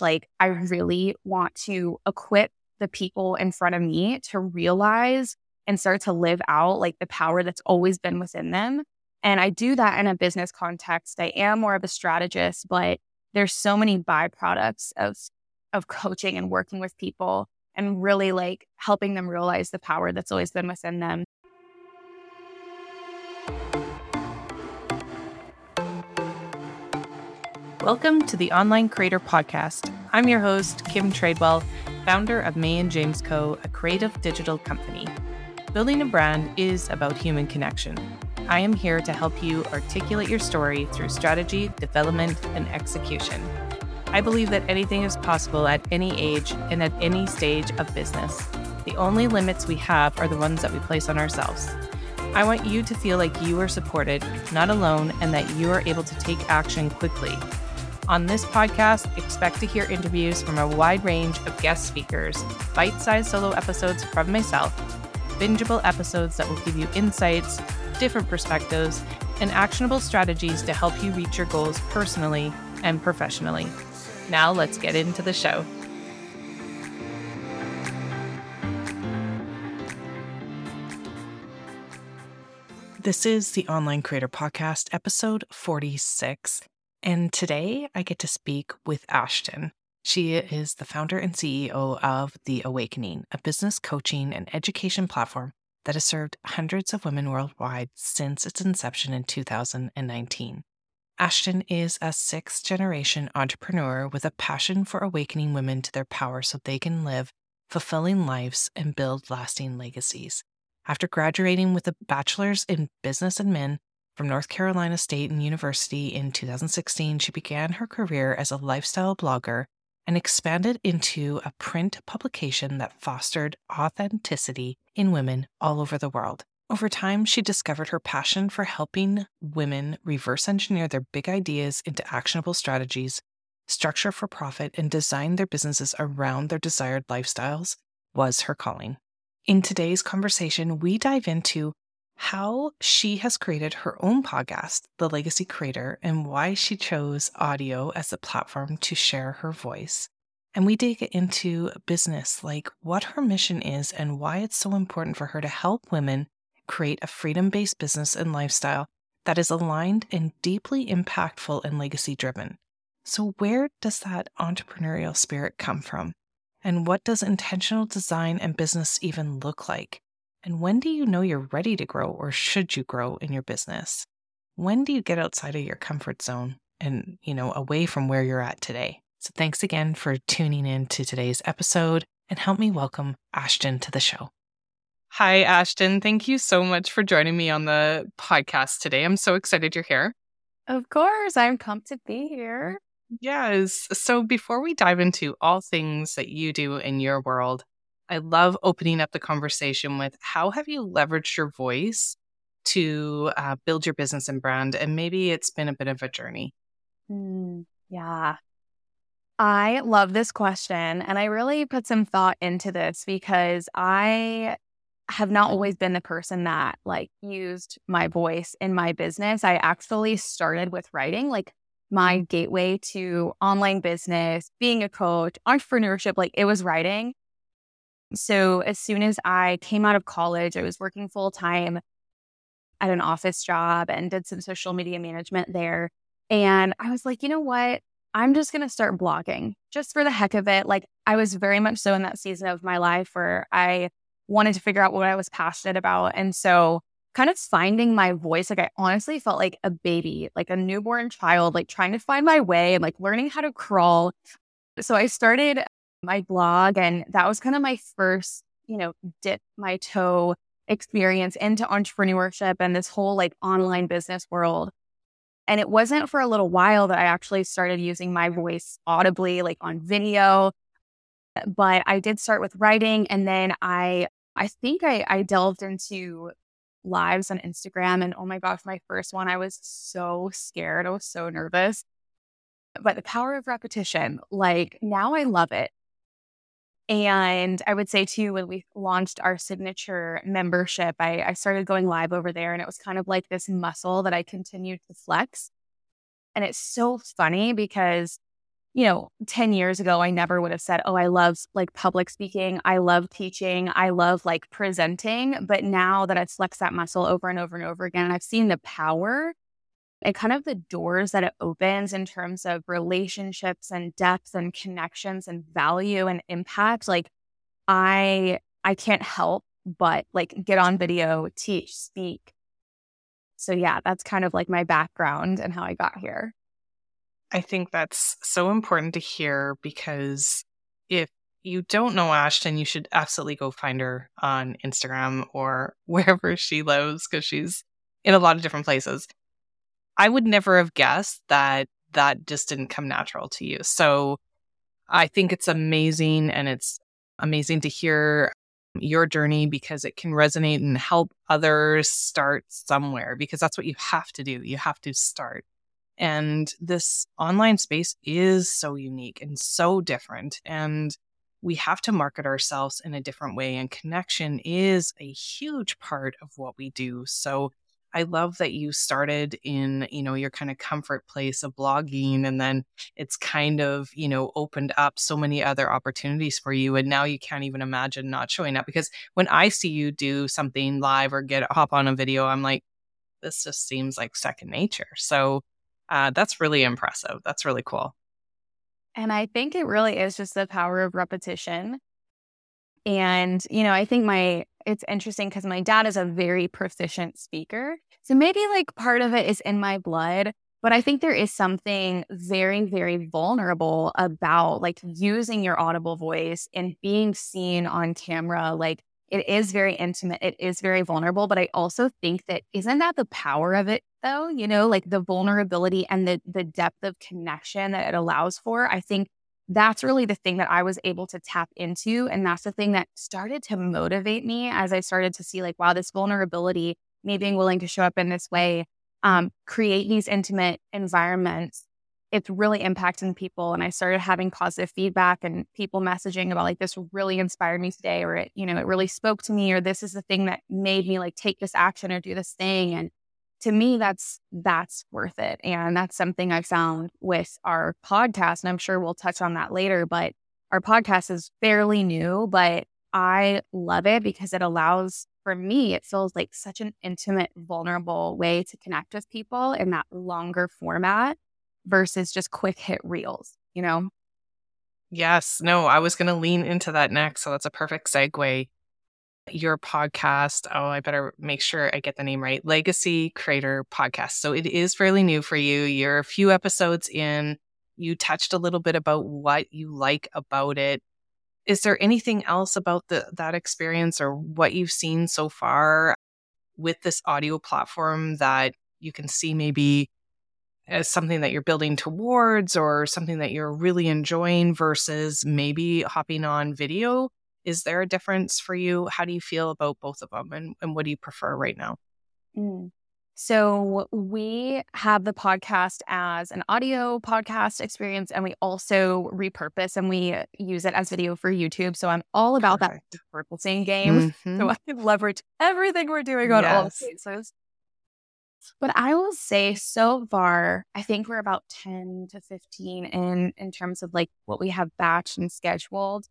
like I really want to equip the people in front of me to realize and start to live out like the power that's always been within them. And I do that in a business context. I am more of a strategist, but there's so many byproducts of of coaching and working with people and really like helping them realize the power that's always been within them. Welcome to the Online Creator Podcast. I'm your host, Kim Tradewell, founder of May and James Co., a creative digital company. Building a brand is about human connection. I am here to help you articulate your story through strategy, development, and execution. I believe that anything is possible at any age and at any stage of business. The only limits we have are the ones that we place on ourselves. I want you to feel like you are supported, not alone, and that you are able to take action quickly on this podcast, expect to hear interviews from a wide range of guest speakers, bite sized solo episodes from myself, bingeable episodes that will give you insights, different perspectives, and actionable strategies to help you reach your goals personally and professionally. Now, let's get into the show. This is the Online Creator Podcast, episode 46. And today I get to speak with Ashton. She is the founder and CEO of The Awakening, a business coaching and education platform that has served hundreds of women worldwide since its inception in 2019. Ashton is a sixth generation entrepreneur with a passion for awakening women to their power so they can live fulfilling lives and build lasting legacies. After graduating with a bachelor's in business admin from North Carolina State and University in 2016, she began her career as a lifestyle blogger and expanded into a print publication that fostered authenticity in women all over the world. Over time, she discovered her passion for helping women reverse engineer their big ideas into actionable strategies, structure for profit, and design their businesses around their desired lifestyles was her calling. In today's conversation, we dive into how she has created her own podcast, The Legacy Creator, and why she chose audio as the platform to share her voice. And we dig into business, like what her mission is and why it's so important for her to help women create a freedom based business and lifestyle that is aligned and deeply impactful and legacy driven. So, where does that entrepreneurial spirit come from? And what does intentional design and business even look like? And when do you know you're ready to grow or should you grow in your business? When do you get outside of your comfort zone and, you know, away from where you're at today? So thanks again for tuning in to today's episode and help me welcome Ashton to the show. Hi, Ashton. Thank you so much for joining me on the podcast today. I'm so excited you're here. Of course, I'm pumped to be here. Yes. So before we dive into all things that you do in your world, I love opening up the conversation with how have you leveraged your voice to uh, build your business and brand? And maybe it's been a bit of a journey. Mm, yeah. I love this question. And I really put some thought into this because I have not always been the person that like used my voice in my business. I actually started with writing, like my gateway to online business, being a coach, entrepreneurship, like it was writing. So as soon as I came out of college, I was working full time at an office job and did some social media management there. And I was like, you know what? I'm just going to start blogging just for the heck of it. Like, I was very much so in that season of my life where I wanted to figure out what I was passionate about. And so, kind of finding my voice, like, I honestly felt like a baby, like a newborn child, like trying to find my way and like learning how to crawl. So, I started my blog. And that was kind of my first, you know, dip my toe experience into entrepreneurship and this whole like online business world. And it wasn't for a little while that I actually started using my voice audibly, like on video. But I did start with writing. And then I, I think I, I delved into lives on Instagram. And oh my gosh, my first one, I was so scared. I was so nervous. But the power of repetition, like now I love it. And I would say too, when we launched our signature membership, I, I, started going live over there and it was kind of like this muscle that I continued to flex. And it's so funny because, you know, 10 years ago, I never would have said, Oh, I love like public speaking. I love teaching. I love like presenting. But now that I've flexed that muscle over and over and over again, and I've seen the power and kind of the doors that it opens in terms of relationships and depth and connections and value and impact, like I, I can't help but like get on video, teach, speak. So yeah, that's kind of like my background and how I got here. I think that's so important to hear because if you don't know Ashton, you should absolutely go find her on Instagram or wherever she lives because she's in a lot of different places. I would never have guessed that that just didn't come natural to you. So I think it's amazing and it's amazing to hear your journey because it can resonate and help others start somewhere because that's what you have to do. You have to start. And this online space is so unique and so different. And we have to market ourselves in a different way. And connection is a huge part of what we do. So I love that you started in, you know, your kind of comfort place of blogging and then it's kind of, you know, opened up so many other opportunities for you. And now you can't even imagine not showing up because when I see you do something live or get hop on a video, I'm like, this just seems like second nature. So uh, that's really impressive. That's really cool. And I think it really is just the power of repetition. And, you know, I think my, it's interesting because my dad is a very proficient speaker. So maybe like part of it is in my blood, but I think there is something very, very vulnerable about like using your audible voice and being seen on camera. Like it is very intimate, it is very vulnerable, but I also think that isn't that the power of it though? You know, like the vulnerability and the the depth of connection that it allows for. I think that's really the thing that I was able to tap into and that's the thing that started to motivate me as I started to see like wow, this vulnerability, me being willing to show up in this way, um, create these intimate environments it's really impacting people. And I started having positive feedback and people messaging about like, this really inspired me today, or it, you know, it really spoke to me, or this is the thing that made me like take this action or do this thing. And to me, that's, that's worth it. And that's something I found with our podcast. And I'm sure we'll touch on that later, but our podcast is fairly new, but I love it because it allows for me, it feels like such an intimate, vulnerable way to connect with people in that longer format versus just quick hit reels, you know? Yes. No, I was going to lean into that next. So that's a perfect segue. Your podcast, oh, I better make sure I get the name right Legacy Creator Podcast. So it is fairly new for you. You're a few episodes in. You touched a little bit about what you like about it. Is there anything else about the, that experience or what you've seen so far with this audio platform that you can see maybe as something that you're building towards or something that you're really enjoying versus maybe hopping on video? Is there a difference for you? How do you feel about both of them and, and what do you prefer right now? Mm. So, we have the podcast as an audio podcast experience, and we also repurpose and we use it as video for YouTube. So, I'm all about Perfect. that repurposing game. Mm-hmm. So, I can leverage everything we're doing on yes. all places. But I will say so far, I think we're about 10 to 15 in in terms of like what we have batched and scheduled.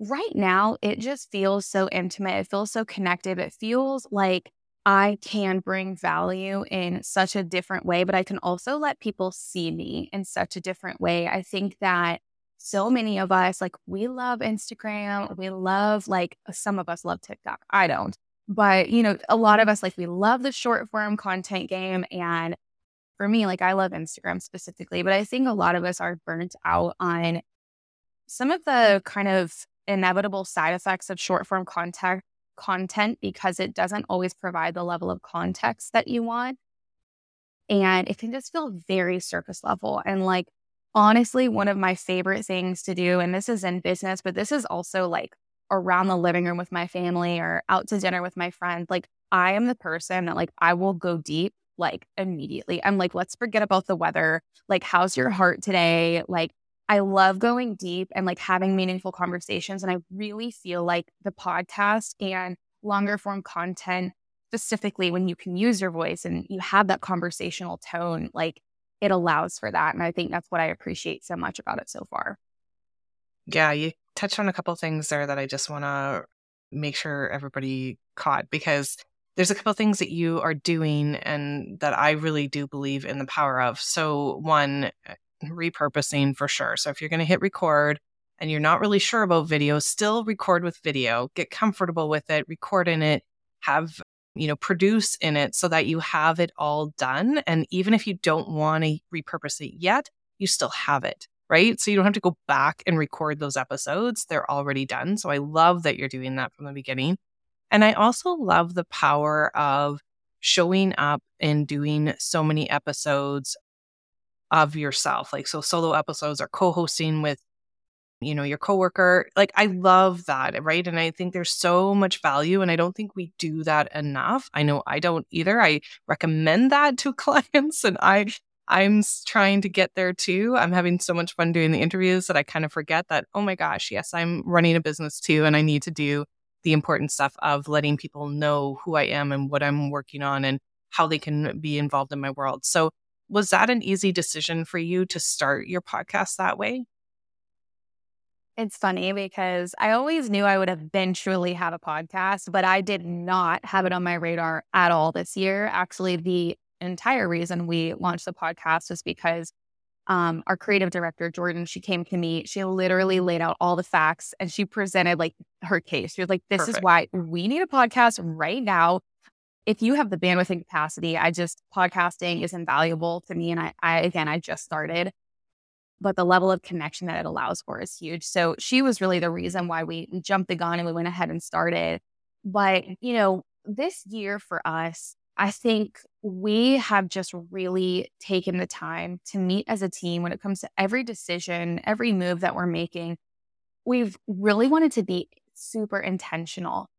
Right now, it just feels so intimate. It feels so connected. It feels like I can bring value in such a different way, but I can also let people see me in such a different way. I think that so many of us, like, we love Instagram. We love, like, some of us love TikTok. I don't. But, you know, a lot of us, like, we love the short form content game. And for me, like, I love Instagram specifically, but I think a lot of us are burnt out on some of the kind of inevitable side effects of short form content content because it doesn't always provide the level of context that you want. And it can just feel very surface level. And like, honestly, one of my favorite things to do, and this is in business, but this is also like around the living room with my family or out to dinner with my friends, like I am the person that like I will go deep like immediately. I'm like, let's forget about the weather. Like, how's your heart today? Like, I love going deep and like having meaningful conversations. And I really feel like the podcast and longer form content, specifically when you can use your voice and you have that conversational tone, like it allows for that. And I think that's what I appreciate so much about it so far. Yeah, you touched on a couple things there that I just want to make sure everybody caught because there's a couple things that you are doing and that I really do believe in the power of. So, one, repurposing for sure. So, if you're going to hit record and you're not really sure about video, still record with video, get comfortable with it, record in it, have you know, produce in it so that you have it all done. And even if you don't want to repurpose it yet, you still have it, right? So you don't have to go back and record those episodes. They're already done. So I love that you're doing that from the beginning. And I also love the power of showing up and doing so many episodes of yourself. Like, so solo episodes are co hosting with, you know, your coworker. Like, I love that. Right. And I think there's so much value. And I don't think we do that enough. I know I don't either. I recommend that to clients and I, I'm trying to get there too. I'm having so much fun doing the interviews that I kind of forget that, oh my gosh, yes, I'm running a business too. And I need to do the important stuff of letting people know who I am and what I'm working on and how they can be involved in my world. So, was that an easy decision for you to start your podcast that way? It's funny because I always knew I would eventually have a podcast, but I did not have it on my radar at all this year. Actually, the entire reason we launched the podcast was because um, our creative director, Jordan, she came to me. She literally laid out all the facts and she presented like her case. She was like, this Perfect. is why we need a podcast right now. If you have the bandwidth and capacity, I just, podcasting is invaluable to me. And I, I again, I just started, but the level of connection that it allows for is huge. So she was really the reason why we, we jumped the gun and we went ahead and started. But, you know, this year for us, I think we have just really taken the time to meet as a team when it comes to every decision, every move that we're making. We've really wanted to be super intentional,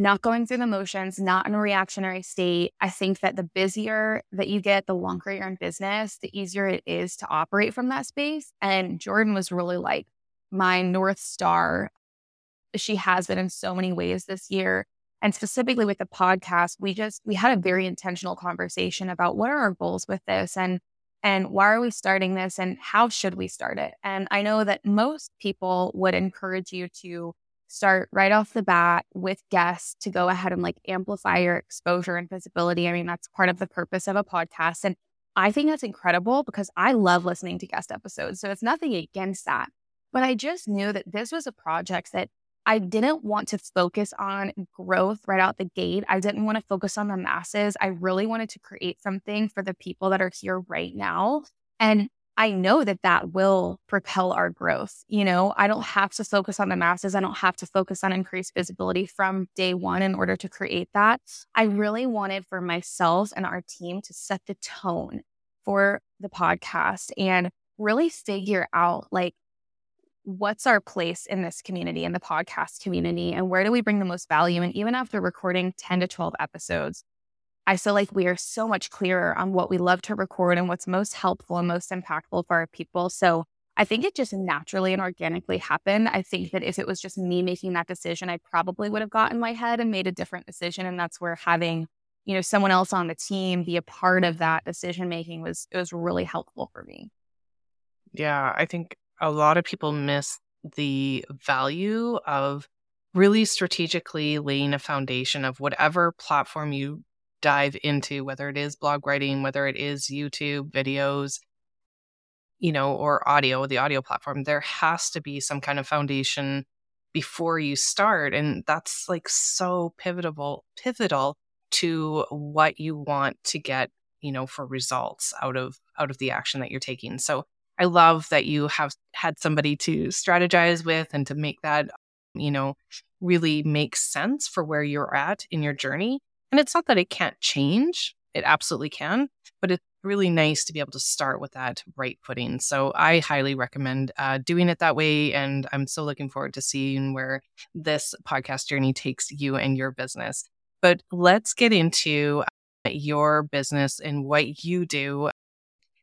not going through the motions, not in a reactionary state. I think that the busier that you get, the longer you're in business, the easier it is to operate from that space. And Jordan was really like my North Star. She has been in so many ways this year and specifically with the podcast, we just we had a very intentional conversation about what are our goals with this and and why are we starting this and how should we start it? And I know that most people would encourage you to start right off the bat with guests to go ahead and like amplify your exposure and visibility. I mean, that's part of the purpose of a podcast. And I think that's incredible because I love listening to guest episodes. So it's nothing against that. But I just knew that this was a project that I didn't want to focus on growth right out the gate. I didn't want to focus on the masses. I really wanted to create something for the people that are here right now. And I know that that will propel our growth. You know, I don't have to focus on the masses. I don't have to focus on increased visibility from day one in order to create that. I really wanted for myself and our team to set the tone for the podcast and really figure out like what's our place in this community, in the podcast community, and where do we bring the most value? And even after recording 10 to 12 episodes, I feel like we are so much clearer on what we love to record and what's most helpful and most impactful for our people. So I think it just naturally and organically happened. I think that if it was just me making that decision, I probably would have gotten my head and made a different decision. And that's where having, you know, someone else on the team be a part of that decision making was it was really helpful for me. Yeah, I think a lot of people miss the value of really strategically laying a foundation of whatever platform you dive into, whether it is blog writing, whether it is YouTube videos, you know, or audio, the audio platform, there has to be some kind of foundation before you start. And that's like so pivotal, pivotal to what you want to get, you know, for results out of out of the action that you're taking. So I love that you have had somebody to strategize with and to make that, you know, really make sense for where you're at in your journey. And it's not that it can't change, it absolutely can, but it's really nice to be able to start with that right footing. So I highly recommend uh, doing it that way. And I'm so looking forward to seeing where this podcast journey takes you and your business. But let's get into your business and what you do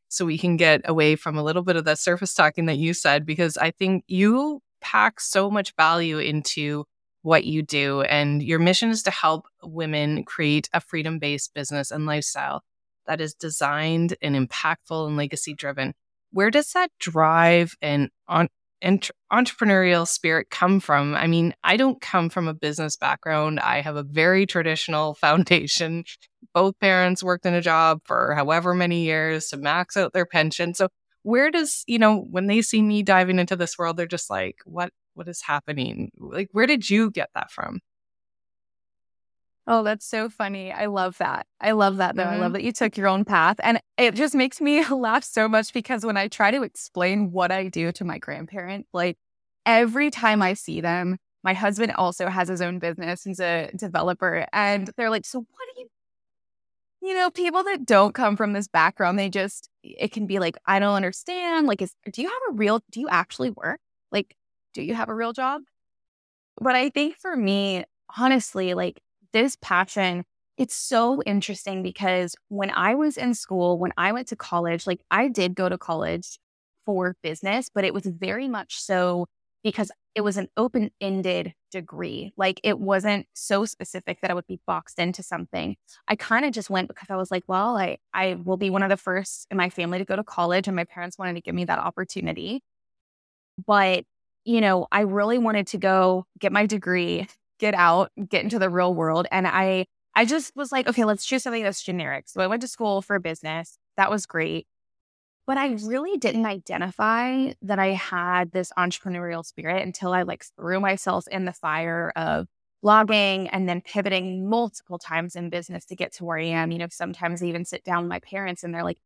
so we can get away from a little bit of that surface talking that you said, because I think you pack so much value into what you do. And your mission is to help women create a freedom based business and lifestyle. that is designed and impactful and legacy driven. Where does that drive and on, entrepreneurial spirit come from? I mean, I don't come from a business background. I have a very traditional foundation. Both parents worked in a job for however many years to max out their pension. So, where does, you know, when they see me diving into this world, they're just like, what what is happening? Like where did you get that from? Oh, that's so funny. I love that. I love that though. Mm-hmm. I love that you took your own path. And it just makes me laugh so much because when I try to explain what I do to my grandparent, like every time I see them, my husband also has his own business. He's a developer. And they're like, So what do you you know, people that don't come from this background, they just it can be like, I don't understand. Like, is do you have a real do you actually work? Like, do you have a real job? But I think for me, honestly, like this passion, it's so interesting because when I was in school, when I went to college, like I did go to college for business, but it was very much so because it was an open ended degree. Like it wasn't so specific that I would be boxed into something. I kind of just went because I was like, well, I, I will be one of the first in my family to go to college, and my parents wanted to give me that opportunity. But, you know, I really wanted to go get my degree get out, get into the real world. And I, I just was like, okay, let's choose something that's generic. So I went to school for business. That was great. But I really didn't identify that I had this entrepreneurial spirit until I like threw myself in the fire of blogging and then pivoting multiple times in business to get to where I am. You know, sometimes I even sit down with my parents and they're like,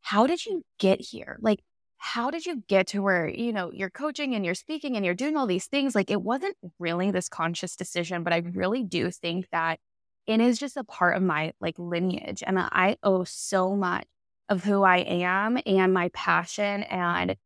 how did you get here? Like, how did you get to where you know you're coaching and you're speaking and you're doing all these things? Like it wasn't really this conscious decision but i really do think that it is just a part of my like lineage and i owe so much of who i am and my passion and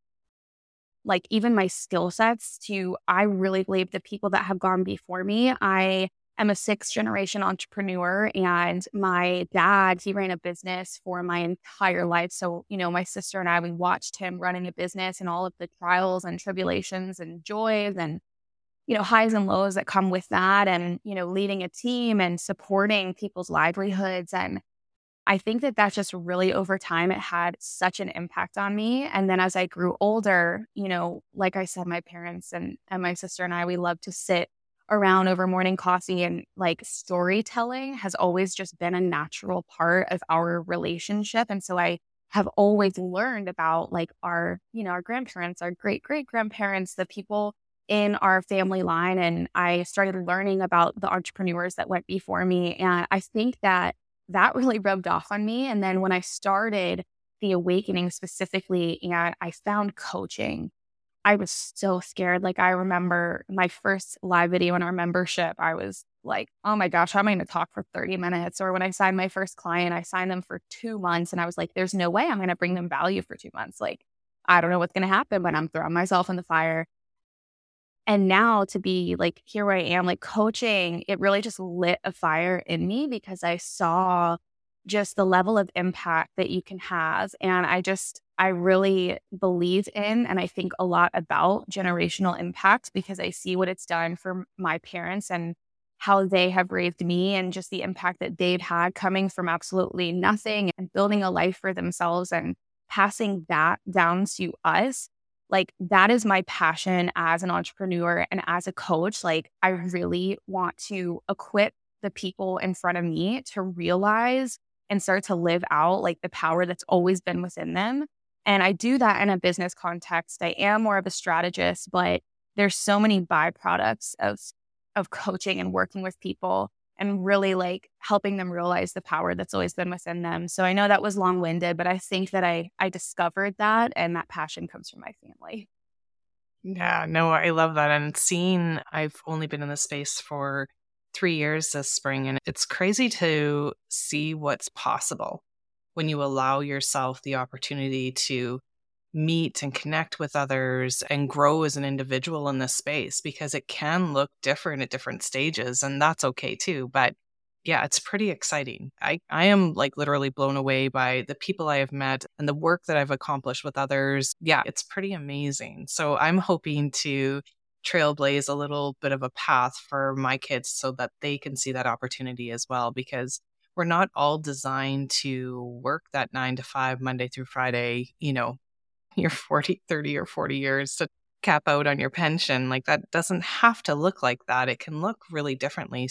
like even my skill sets to i really believe the people that have gone before me. I am a sixth generation entrepreneur and my dad, he ran a business for my entire life. So, you know, my sister and I, we watched him running a business and all of the trials and tribulations and joys and, you know, highs and lows that come with that and, you know, leading a team and supporting people's livelihoods. And I think that that's just really over time, it had such an impact on me. And then as I grew older, you know, like I said, my parents and, and my sister and I, we love to sit around over morning coffee and like storytelling has always just been a natural part of our relationship. And so I have always learned about like our, you know, our grandparents, our great great grandparents, the people in our family line. And I started learning about the entrepreneurs that went before me. And I think that that really rubbed off on me. And then when I started the awakening specifically, and I found coaching I was so scared. Like I remember my first live video in our membership, I was like, oh my gosh, how am I going to talk for 30 minutes? Or when I signed my first client, I signed them for two months and I was like, there's no way I'm going to bring them value for two months. Like, I don't know what's going to happen, but I'm throwing myself in the fire. And now to be like, here where I am, like coaching, it really just lit a fire in me because I saw just the level of impact that you can have. And I just, I really believe in and I think a lot about generational impact because I see what it's done for my parents and how they have raised me and just the impact that they've had coming from absolutely nothing and building a life for themselves and passing that down to us. Like, that is my passion as an entrepreneur and as a coach. Like, I really want to equip the people in front of me to realize and start to live out like the power that's always been within them. And I do that in a business context. I am more of a strategist, but there's so many byproducts of of coaching and working with people and really like helping them realize the power that's always been within them. So I know that was long-winded, but I think that I I discovered that and that passion comes from my family. Yeah, no, I love that. And seeing I've only been in the space for three years this spring, and it's crazy to see what's possible when you allow yourself the opportunity to meet and connect with others and grow as an individual in this space because it can look different at different stages and that's okay too but yeah it's pretty exciting. I i am like literally blown away by the people i have met and the work that i've accomplished with others. Yeah it's pretty amazing. So i'm hoping to trailblaze a little bit of a path for my kids so that they can see that opportunity as well because we're not all designed to work that nine to five, Monday through Friday, you know, your 40, 30 or 40 years to cap out on your pension. Like that doesn't have to look like that. It can look really differently.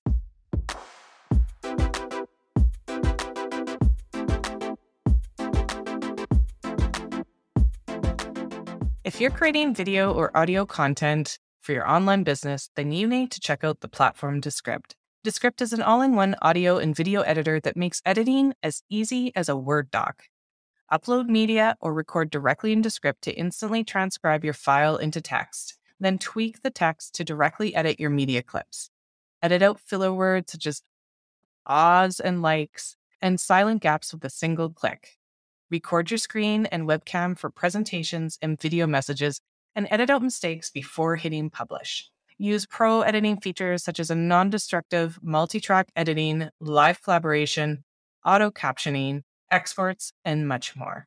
If you're creating video or audio content for your online business, then you need to check out the platform Descript. Descript is an all in one audio and video editor that makes editing as easy as a Word doc. Upload media or record directly in Descript to instantly transcribe your file into text, then tweak the text to directly edit your media clips. Edit out filler words such as ahs and likes and silent gaps with a single click. Record your screen and webcam for presentations and video messages, and edit out mistakes before hitting publish. Use pro editing features such as a non destructive multi track editing, live collaboration, auto captioning, exports, and much more.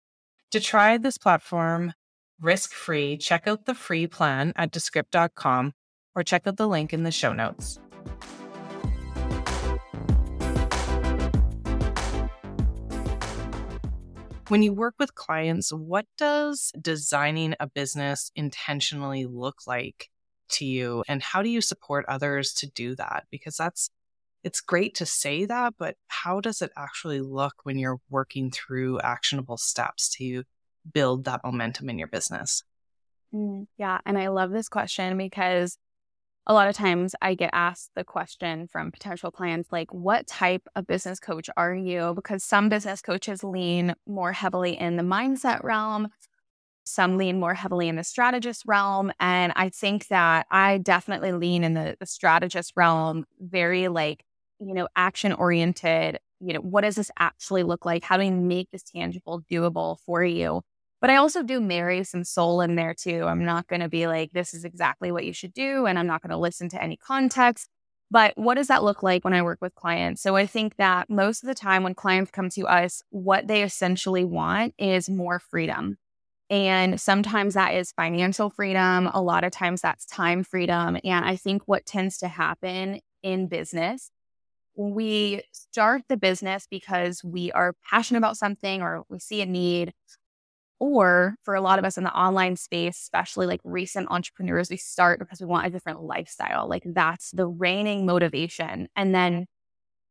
To try this platform risk free, check out the free plan at descript.com or check out the link in the show notes. When you work with clients, what does designing a business intentionally look like to you? And how do you support others to do that? Because that's, it's great to say that, but how does it actually look when you're working through actionable steps to build that momentum in your business? Mm, yeah. And I love this question because a lot of times I get asked the question from potential clients like, what type of business coach are you? Because some business coaches lean more heavily in the mindset realm, some lean more heavily in the strategist realm. And I think that I definitely lean in the, the strategist realm, very like, you know, action oriented. You know, what does this actually look like? How do we make this tangible, doable for you? But I also do marry some soul in there too. I'm not going to be like, this is exactly what you should do. And I'm not going to listen to any context. But what does that look like when I work with clients? So I think that most of the time when clients come to us, what they essentially want is more freedom. And sometimes that is financial freedom. A lot of times that's time freedom. And I think what tends to happen in business, we start the business because we are passionate about something or we see a need or for a lot of us in the online space, especially like recent entrepreneurs, we start because we want a different lifestyle. Like that's the reigning motivation. And then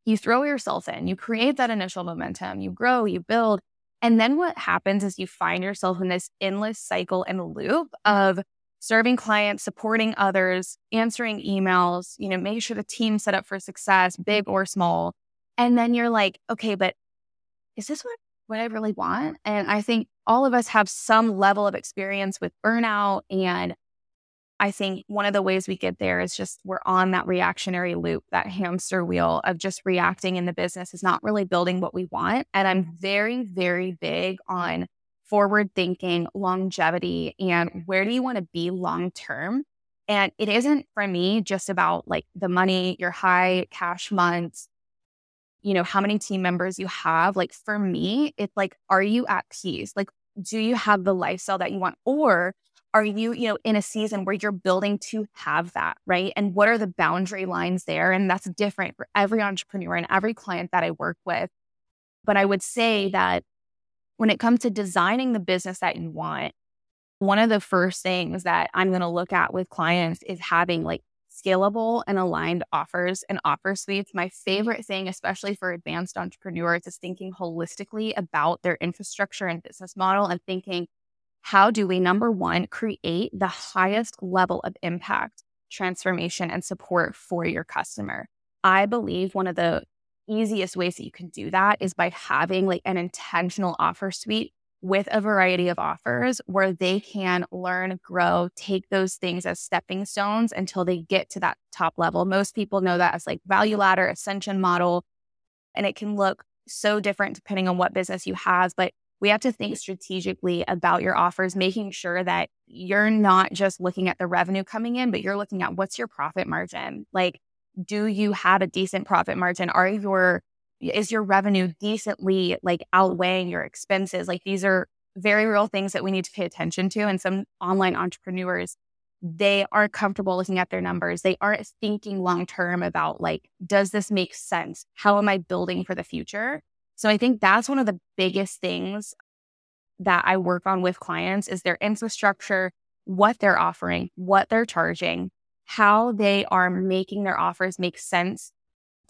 you throw yourself in, you create that initial momentum, you grow, you build. And then what happens is you find yourself in this endless cycle and loop of serving clients, supporting others, answering emails, you know, making sure the team's set up for success, big or small. And then you're like, okay, but is this what what I really want. And I think all of us have some level of experience with burnout. And I think one of the ways we get there is just we're on that reactionary loop, that hamster wheel of just reacting in the business is not really building what we want. And I'm mm-hmm. very, very big on forward thinking, longevity, and where do you want to be long term? And it isn't for me just about like the money, your high cash months, you know, how many team members you have. Like for me, it's like, are you at peace? Like, do you have the lifestyle that you want? Or are you, you know, in a season where you're building to have that, right? And what are the boundary lines there? And that's different for every entrepreneur and every client that I work with. But I would say that when it comes to designing the business that you want, one of the first things that I'm going to look at with clients is having like scalable and aligned offers and offer suites. My mm-hmm. favorite thing, especially for advanced entrepreneurs, is thinking holistically about their infrastructure and business model and thinking, how do we, number one, create the highest level of impact, transformation, and support for your customer? I believe one of the easiest ways that you can do that is by having like an intentional offer suite with a variety of offers where they can learn, grow, take those things as stepping stones until they get to that top level. Most people know that as like value ladder, ascension model, and it can look so different depending on what business you have. But we have to think strategically about your offers, making sure that you're not just looking at the revenue coming in, but you're looking at what's your profit margin. Like, do you have a decent profit margin? Are your is your revenue decently like outweighing your expenses? Like these are very real things that we need to pay attention to. And some online entrepreneurs they aren't comfortable looking at their numbers. They aren't thinking long term about like, does this make sense? How am I building for the future? So I think that's one of the biggest things that I work on with clients is their infrastructure, what they're offering, what they're charging, how they are making their offers make sense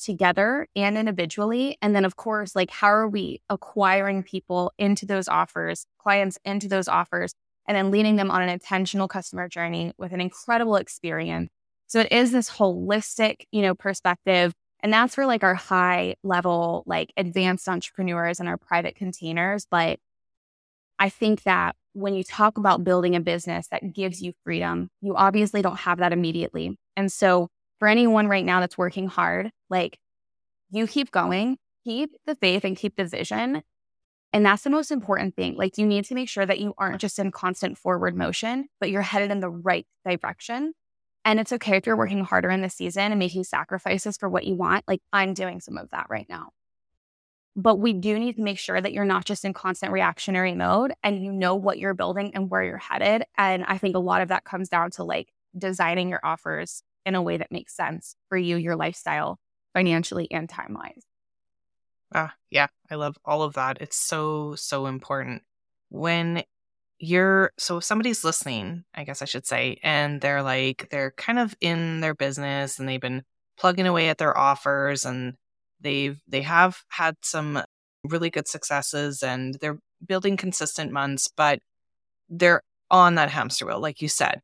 together and individually. And then, of course, like, how are we acquiring people into those offers, clients into those offers, and then leading them on an intentional customer journey with an incredible experience. So it is this holistic, you know, perspective. And that's for like our high level, like advanced entrepreneurs and our private containers. But I think that when you talk about building a business that gives you freedom, you obviously don't have that immediately. And so for anyone right now that's working hard, like you keep going, keep the faith and keep the vision. And that's the most important thing. Like you need to make sure that you aren't just in constant forward motion, but you're headed in the right direction. And it's okay if you're working harder in the season and making sacrifices for what you want. Like I'm doing some of that right now. But we do need to make sure that you're not just in constant reactionary mode and you know what you're building and where you're headed. And I think a lot of that comes down to like designing your offers in a way that makes sense for you, your lifestyle, financially and time wise. Ah, yeah, I love all of that. It's so, so important. When you're, so if somebody's listening, I guess I should say, and they're like, they're kind of in their business and they've been plugging away at their offers and they've, they have had some really good successes and they're building consistent months, but they're on that hamster wheel, like you said.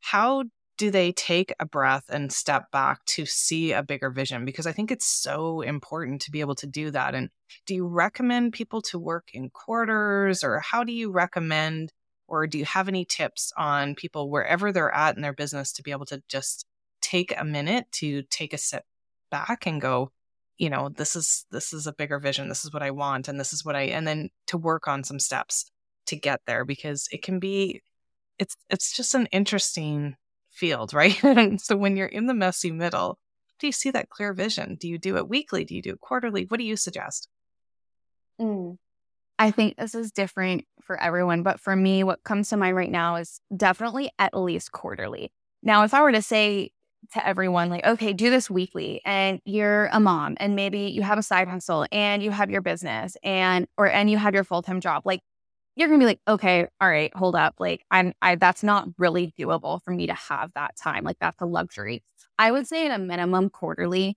How do they take a breath and step back to see a bigger vision? Because I think it's so important to be able to do that. And do you recommend people to work in quarters or how do you recommend or do you have any tips on people wherever they're at in their business to be able to just take a minute to take a step back and go, you know, this is this is a bigger vision. This is what I want and this is what I and then to work on some steps to get there because it can be it's it's just an interesting field, right? so when you're in the messy middle, do you see that clear vision? Do you do it weekly? Do you do it quarterly? What do you suggest? Mm. I think this is different for everyone, but for me, what comes to mind right now is definitely at least quarterly. Now, if I were to say to everyone, like, okay, do this weekly, and you're a mom, and maybe you have a side hustle, and you have your business, and or and you have your full time job, like you're gonna be like, okay, all right, hold up. Like I'm I that's not really doable for me to have that time. Like that's a luxury. I would say at a minimum quarterly.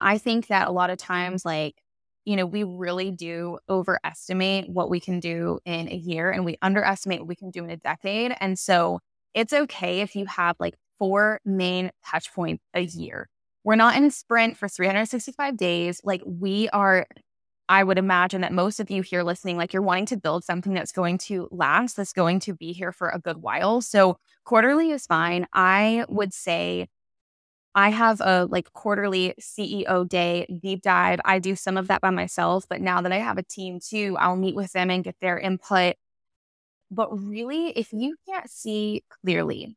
I think that a lot of times, like, you know, we really do overestimate what we can do in a year and we underestimate what we can do in a decade. And so it's okay if you have like four main touch points a year. We're not in a sprint for 365 days. Like we are I would imagine that most of you here listening, like you're wanting to build something that's going to last, that's going to be here for a good while. So quarterly is fine. I would say I have a like quarterly CEO day deep dive. I do some of that by myself, but now that I have a team too, I'll meet with them and get their input. But really, if you can't see clearly,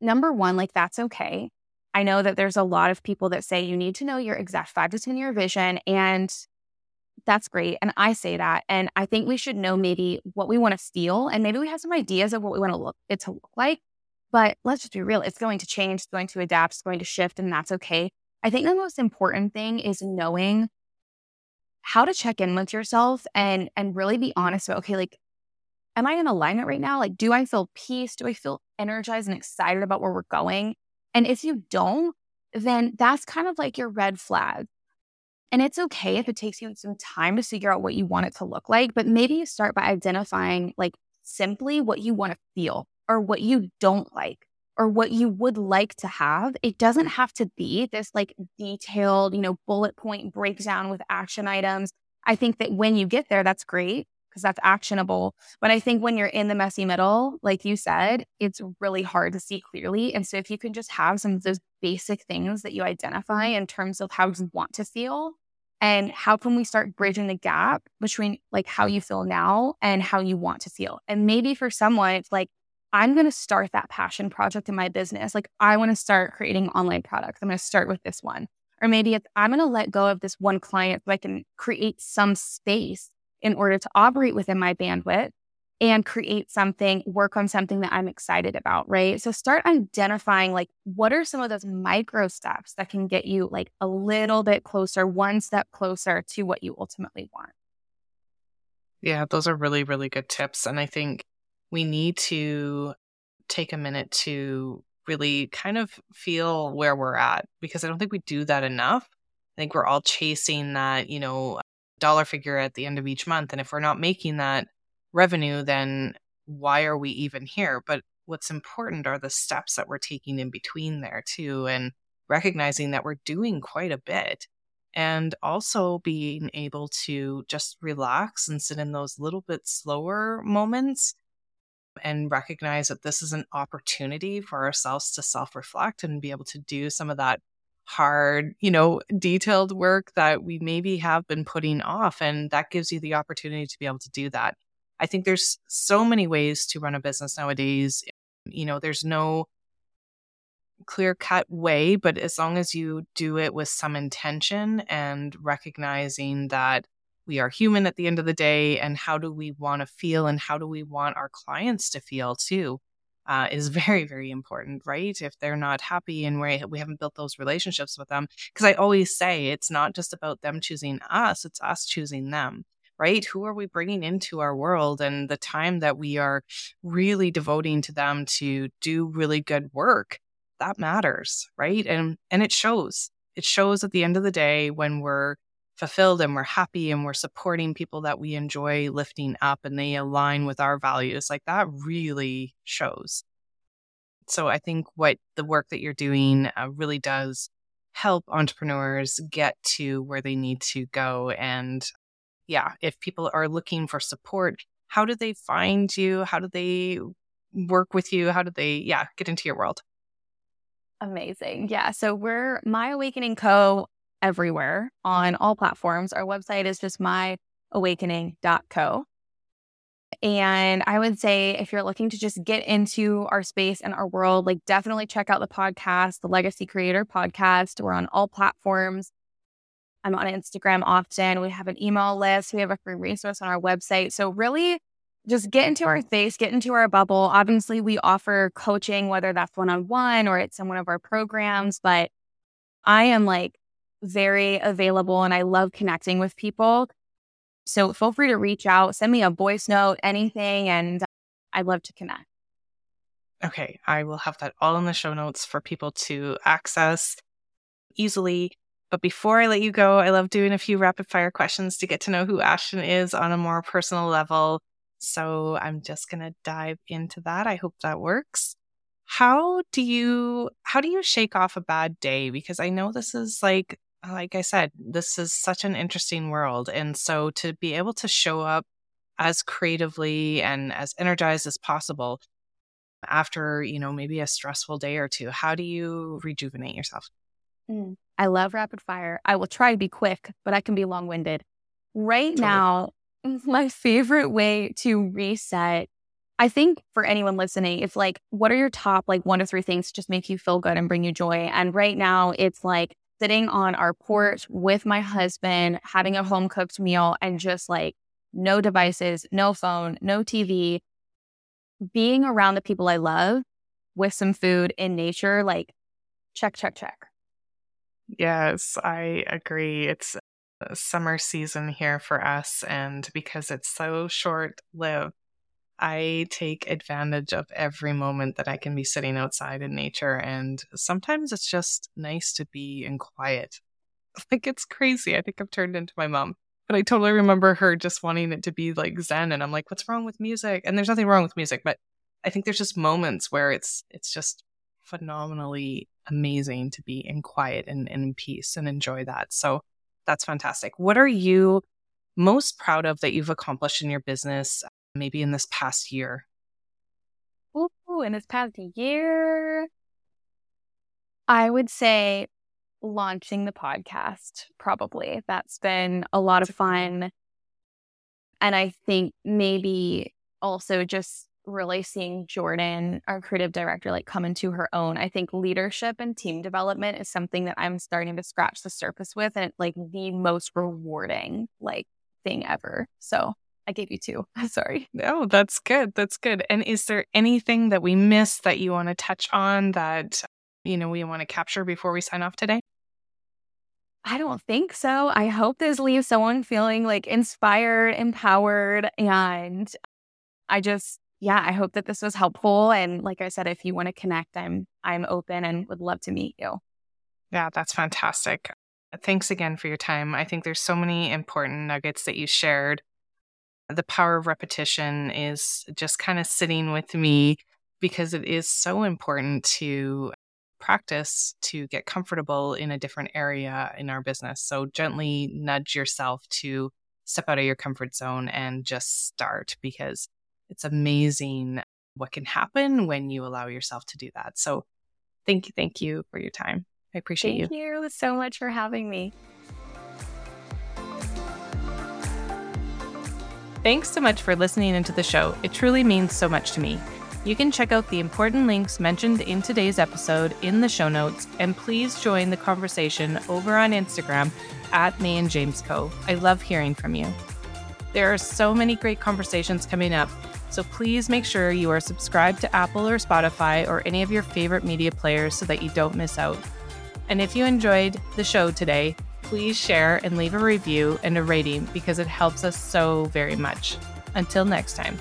number one, like that's okay. I know that there's a lot of people that say you need to know your exact five to 10 year vision. And that's great. And I say that. And I think we should know maybe what we want to steal. And maybe we have some ideas of what we want to look it to look like. But let's just be real. It's going to change, it's going to adapt, it's going to shift, and that's okay. I think the most important thing is knowing how to check in with yourself and and really be honest about, okay, like, am I in alignment right now? Like, do I feel peace? Do I feel energized and excited about where we're going? And if you don't, then that's kind of like your red flag and it's okay if it takes you some time to figure out what you want it to look like, but maybe you start by identifying like simply what you want to feel or what you don't like or what you would like to have. It doesn't have to be this like detailed, you know, bullet point breakdown with action items. I think that when you get there, that's great because that's actionable. But I think when you're in the messy middle, like you said, it's really hard to see clearly. And so if you can just have some of those basic things that you identify in terms of how you want to feel, and how can we start bridging the gap between like how you feel now and how you want to feel. And maybe for someone it's like i'm going to start that passion project in my business. Like i want to start creating online products. I'm going to start with this one. Or maybe it's i'm going to let go of this one client so i can create some space in order to operate within my bandwidth and create something, work on something that I'm excited about, right? So start identifying like what are some of those micro steps that can get you like a little bit closer, one step closer to what you ultimately want. Yeah, those are really, really good tips. And I think we need to take a minute to really kind of feel where we're at because I don't think we do that enough. I think we're all chasing that, you know, dollar figure at the end of each month. And if we're not making that revenue, then why are we even here? But what's important are the steps that we're taking in between there too, and recognizing that we're doing quite a bit. And also being able to just relax and sit in those little bit slower moments and recognize that this is an opportunity for ourselves to self reflect and be able to do some of that hard, you know, detailed work that we maybe have been putting off. And that gives you the opportunity to be able to do that. I think there's so many ways to run a business nowadays. You know, there's no clear cut way, but as long as you do it with some intention and recognizing that we are human at the end of the day and how do we want to feel and how do we want our clients to feel too uh, is very very important right if they're not happy and we, we haven't built those relationships with them because i always say it's not just about them choosing us it's us choosing them right who are we bringing into our world and the time that we are really devoting to them to do really good work that matters right and and it shows it shows at the end of the day when we're fulfilled and we're happy and we're supporting people that we enjoy lifting up and they align with our values, like that really shows. So I think what the work that you're doing uh, really does help entrepreneurs get to where they need to go. And yeah, if people are looking for support, how do they find you? How do they work with you? How do they, yeah, get into your world? Amazing. Yeah. So we're My Awakening Co everywhere on all platforms. Our website is just myawakening.co. And I would say if you're looking to just get into our space and our world, like definitely check out the podcast, the Legacy Creator podcast. We're on all platforms. I'm on Instagram often. We have an email list. We have a free resource on our website. So really just get into our space, get into our bubble. Obviously, we offer coaching, whether that's one on one or it's in one of our programs, but I am like very available and I love connecting with people. So feel free to reach out, send me a voice note, anything, and uh, I'd love to connect. Okay, I will have that all in the show notes for people to access easily. But before I let you go, I love doing a few rapid fire questions to get to know who Ashton is on a more personal level. So I'm just going to dive into that. I hope that works. How do you how do you shake off a bad day because I know this is like like I said, this is such an interesting world. And so to be able to show up as creatively and as energized as possible after, you know, maybe a stressful day or two, how do you rejuvenate yourself? Mm. I love rapid fire. I will try to be quick, but I can be long winded. Right totally. now, my favorite way to reset, I think for anyone listening, it's like, what are your top like one to three things to just make you feel good and bring you joy? And right now, it's like sitting on our porch with my husband, having a home cooked meal, and just like no devices, no phone, no TV, being around the people I love with some food in nature, like check, check, check. Yes, I agree. It's summer season here for us. And because it's so short lived, I take advantage of every moment that I can be sitting outside in nature. And sometimes it's just nice to be in quiet. Like it's crazy. I think I've turned into my mom. But I totally remember her just wanting it to be like Zen. And I'm like, what's wrong with music? And there's nothing wrong with music, but I think there's just moments where it's it's just phenomenally amazing to be in quiet and, and in peace and enjoy that. So that's fantastic. What are you most proud of that you've accomplished in your business maybe in this past year? Ooh, in this past year, I would say launching the podcast, probably. That's been a lot of fun. And I think maybe also just really seeing Jordan, our creative director, like come into her own. I think leadership and team development is something that I'm starting to scratch the surface with and it's like the most rewarding like thing ever. So I gave you two. Sorry. No, that's good. That's good. And is there anything that we missed that you want to touch on that, you know, we want to capture before we sign off today? I don't think so. I hope this leaves someone feeling like inspired, empowered, and I just yeah, I hope that this was helpful and like I said if you want to connect, I'm I'm open and would love to meet you. Yeah, that's fantastic. Thanks again for your time. I think there's so many important nuggets that you shared. The power of repetition is just kind of sitting with me because it is so important to practice to get comfortable in a different area in our business. So gently nudge yourself to step out of your comfort zone and just start because it's amazing what can happen when you allow yourself to do that. So thank you, thank you for your time. I appreciate Thank you. Thank you so much for having me. Thanks so much for listening into the show. It truly means so much to me. You can check out the important links mentioned in today's episode in the show notes, and please join the conversation over on Instagram at May and James Co. I love hearing from you. There are so many great conversations coming up, so please make sure you are subscribed to Apple or Spotify or any of your favorite media players so that you don't miss out. And if you enjoyed the show today, please share and leave a review and a rating because it helps us so very much. Until next time.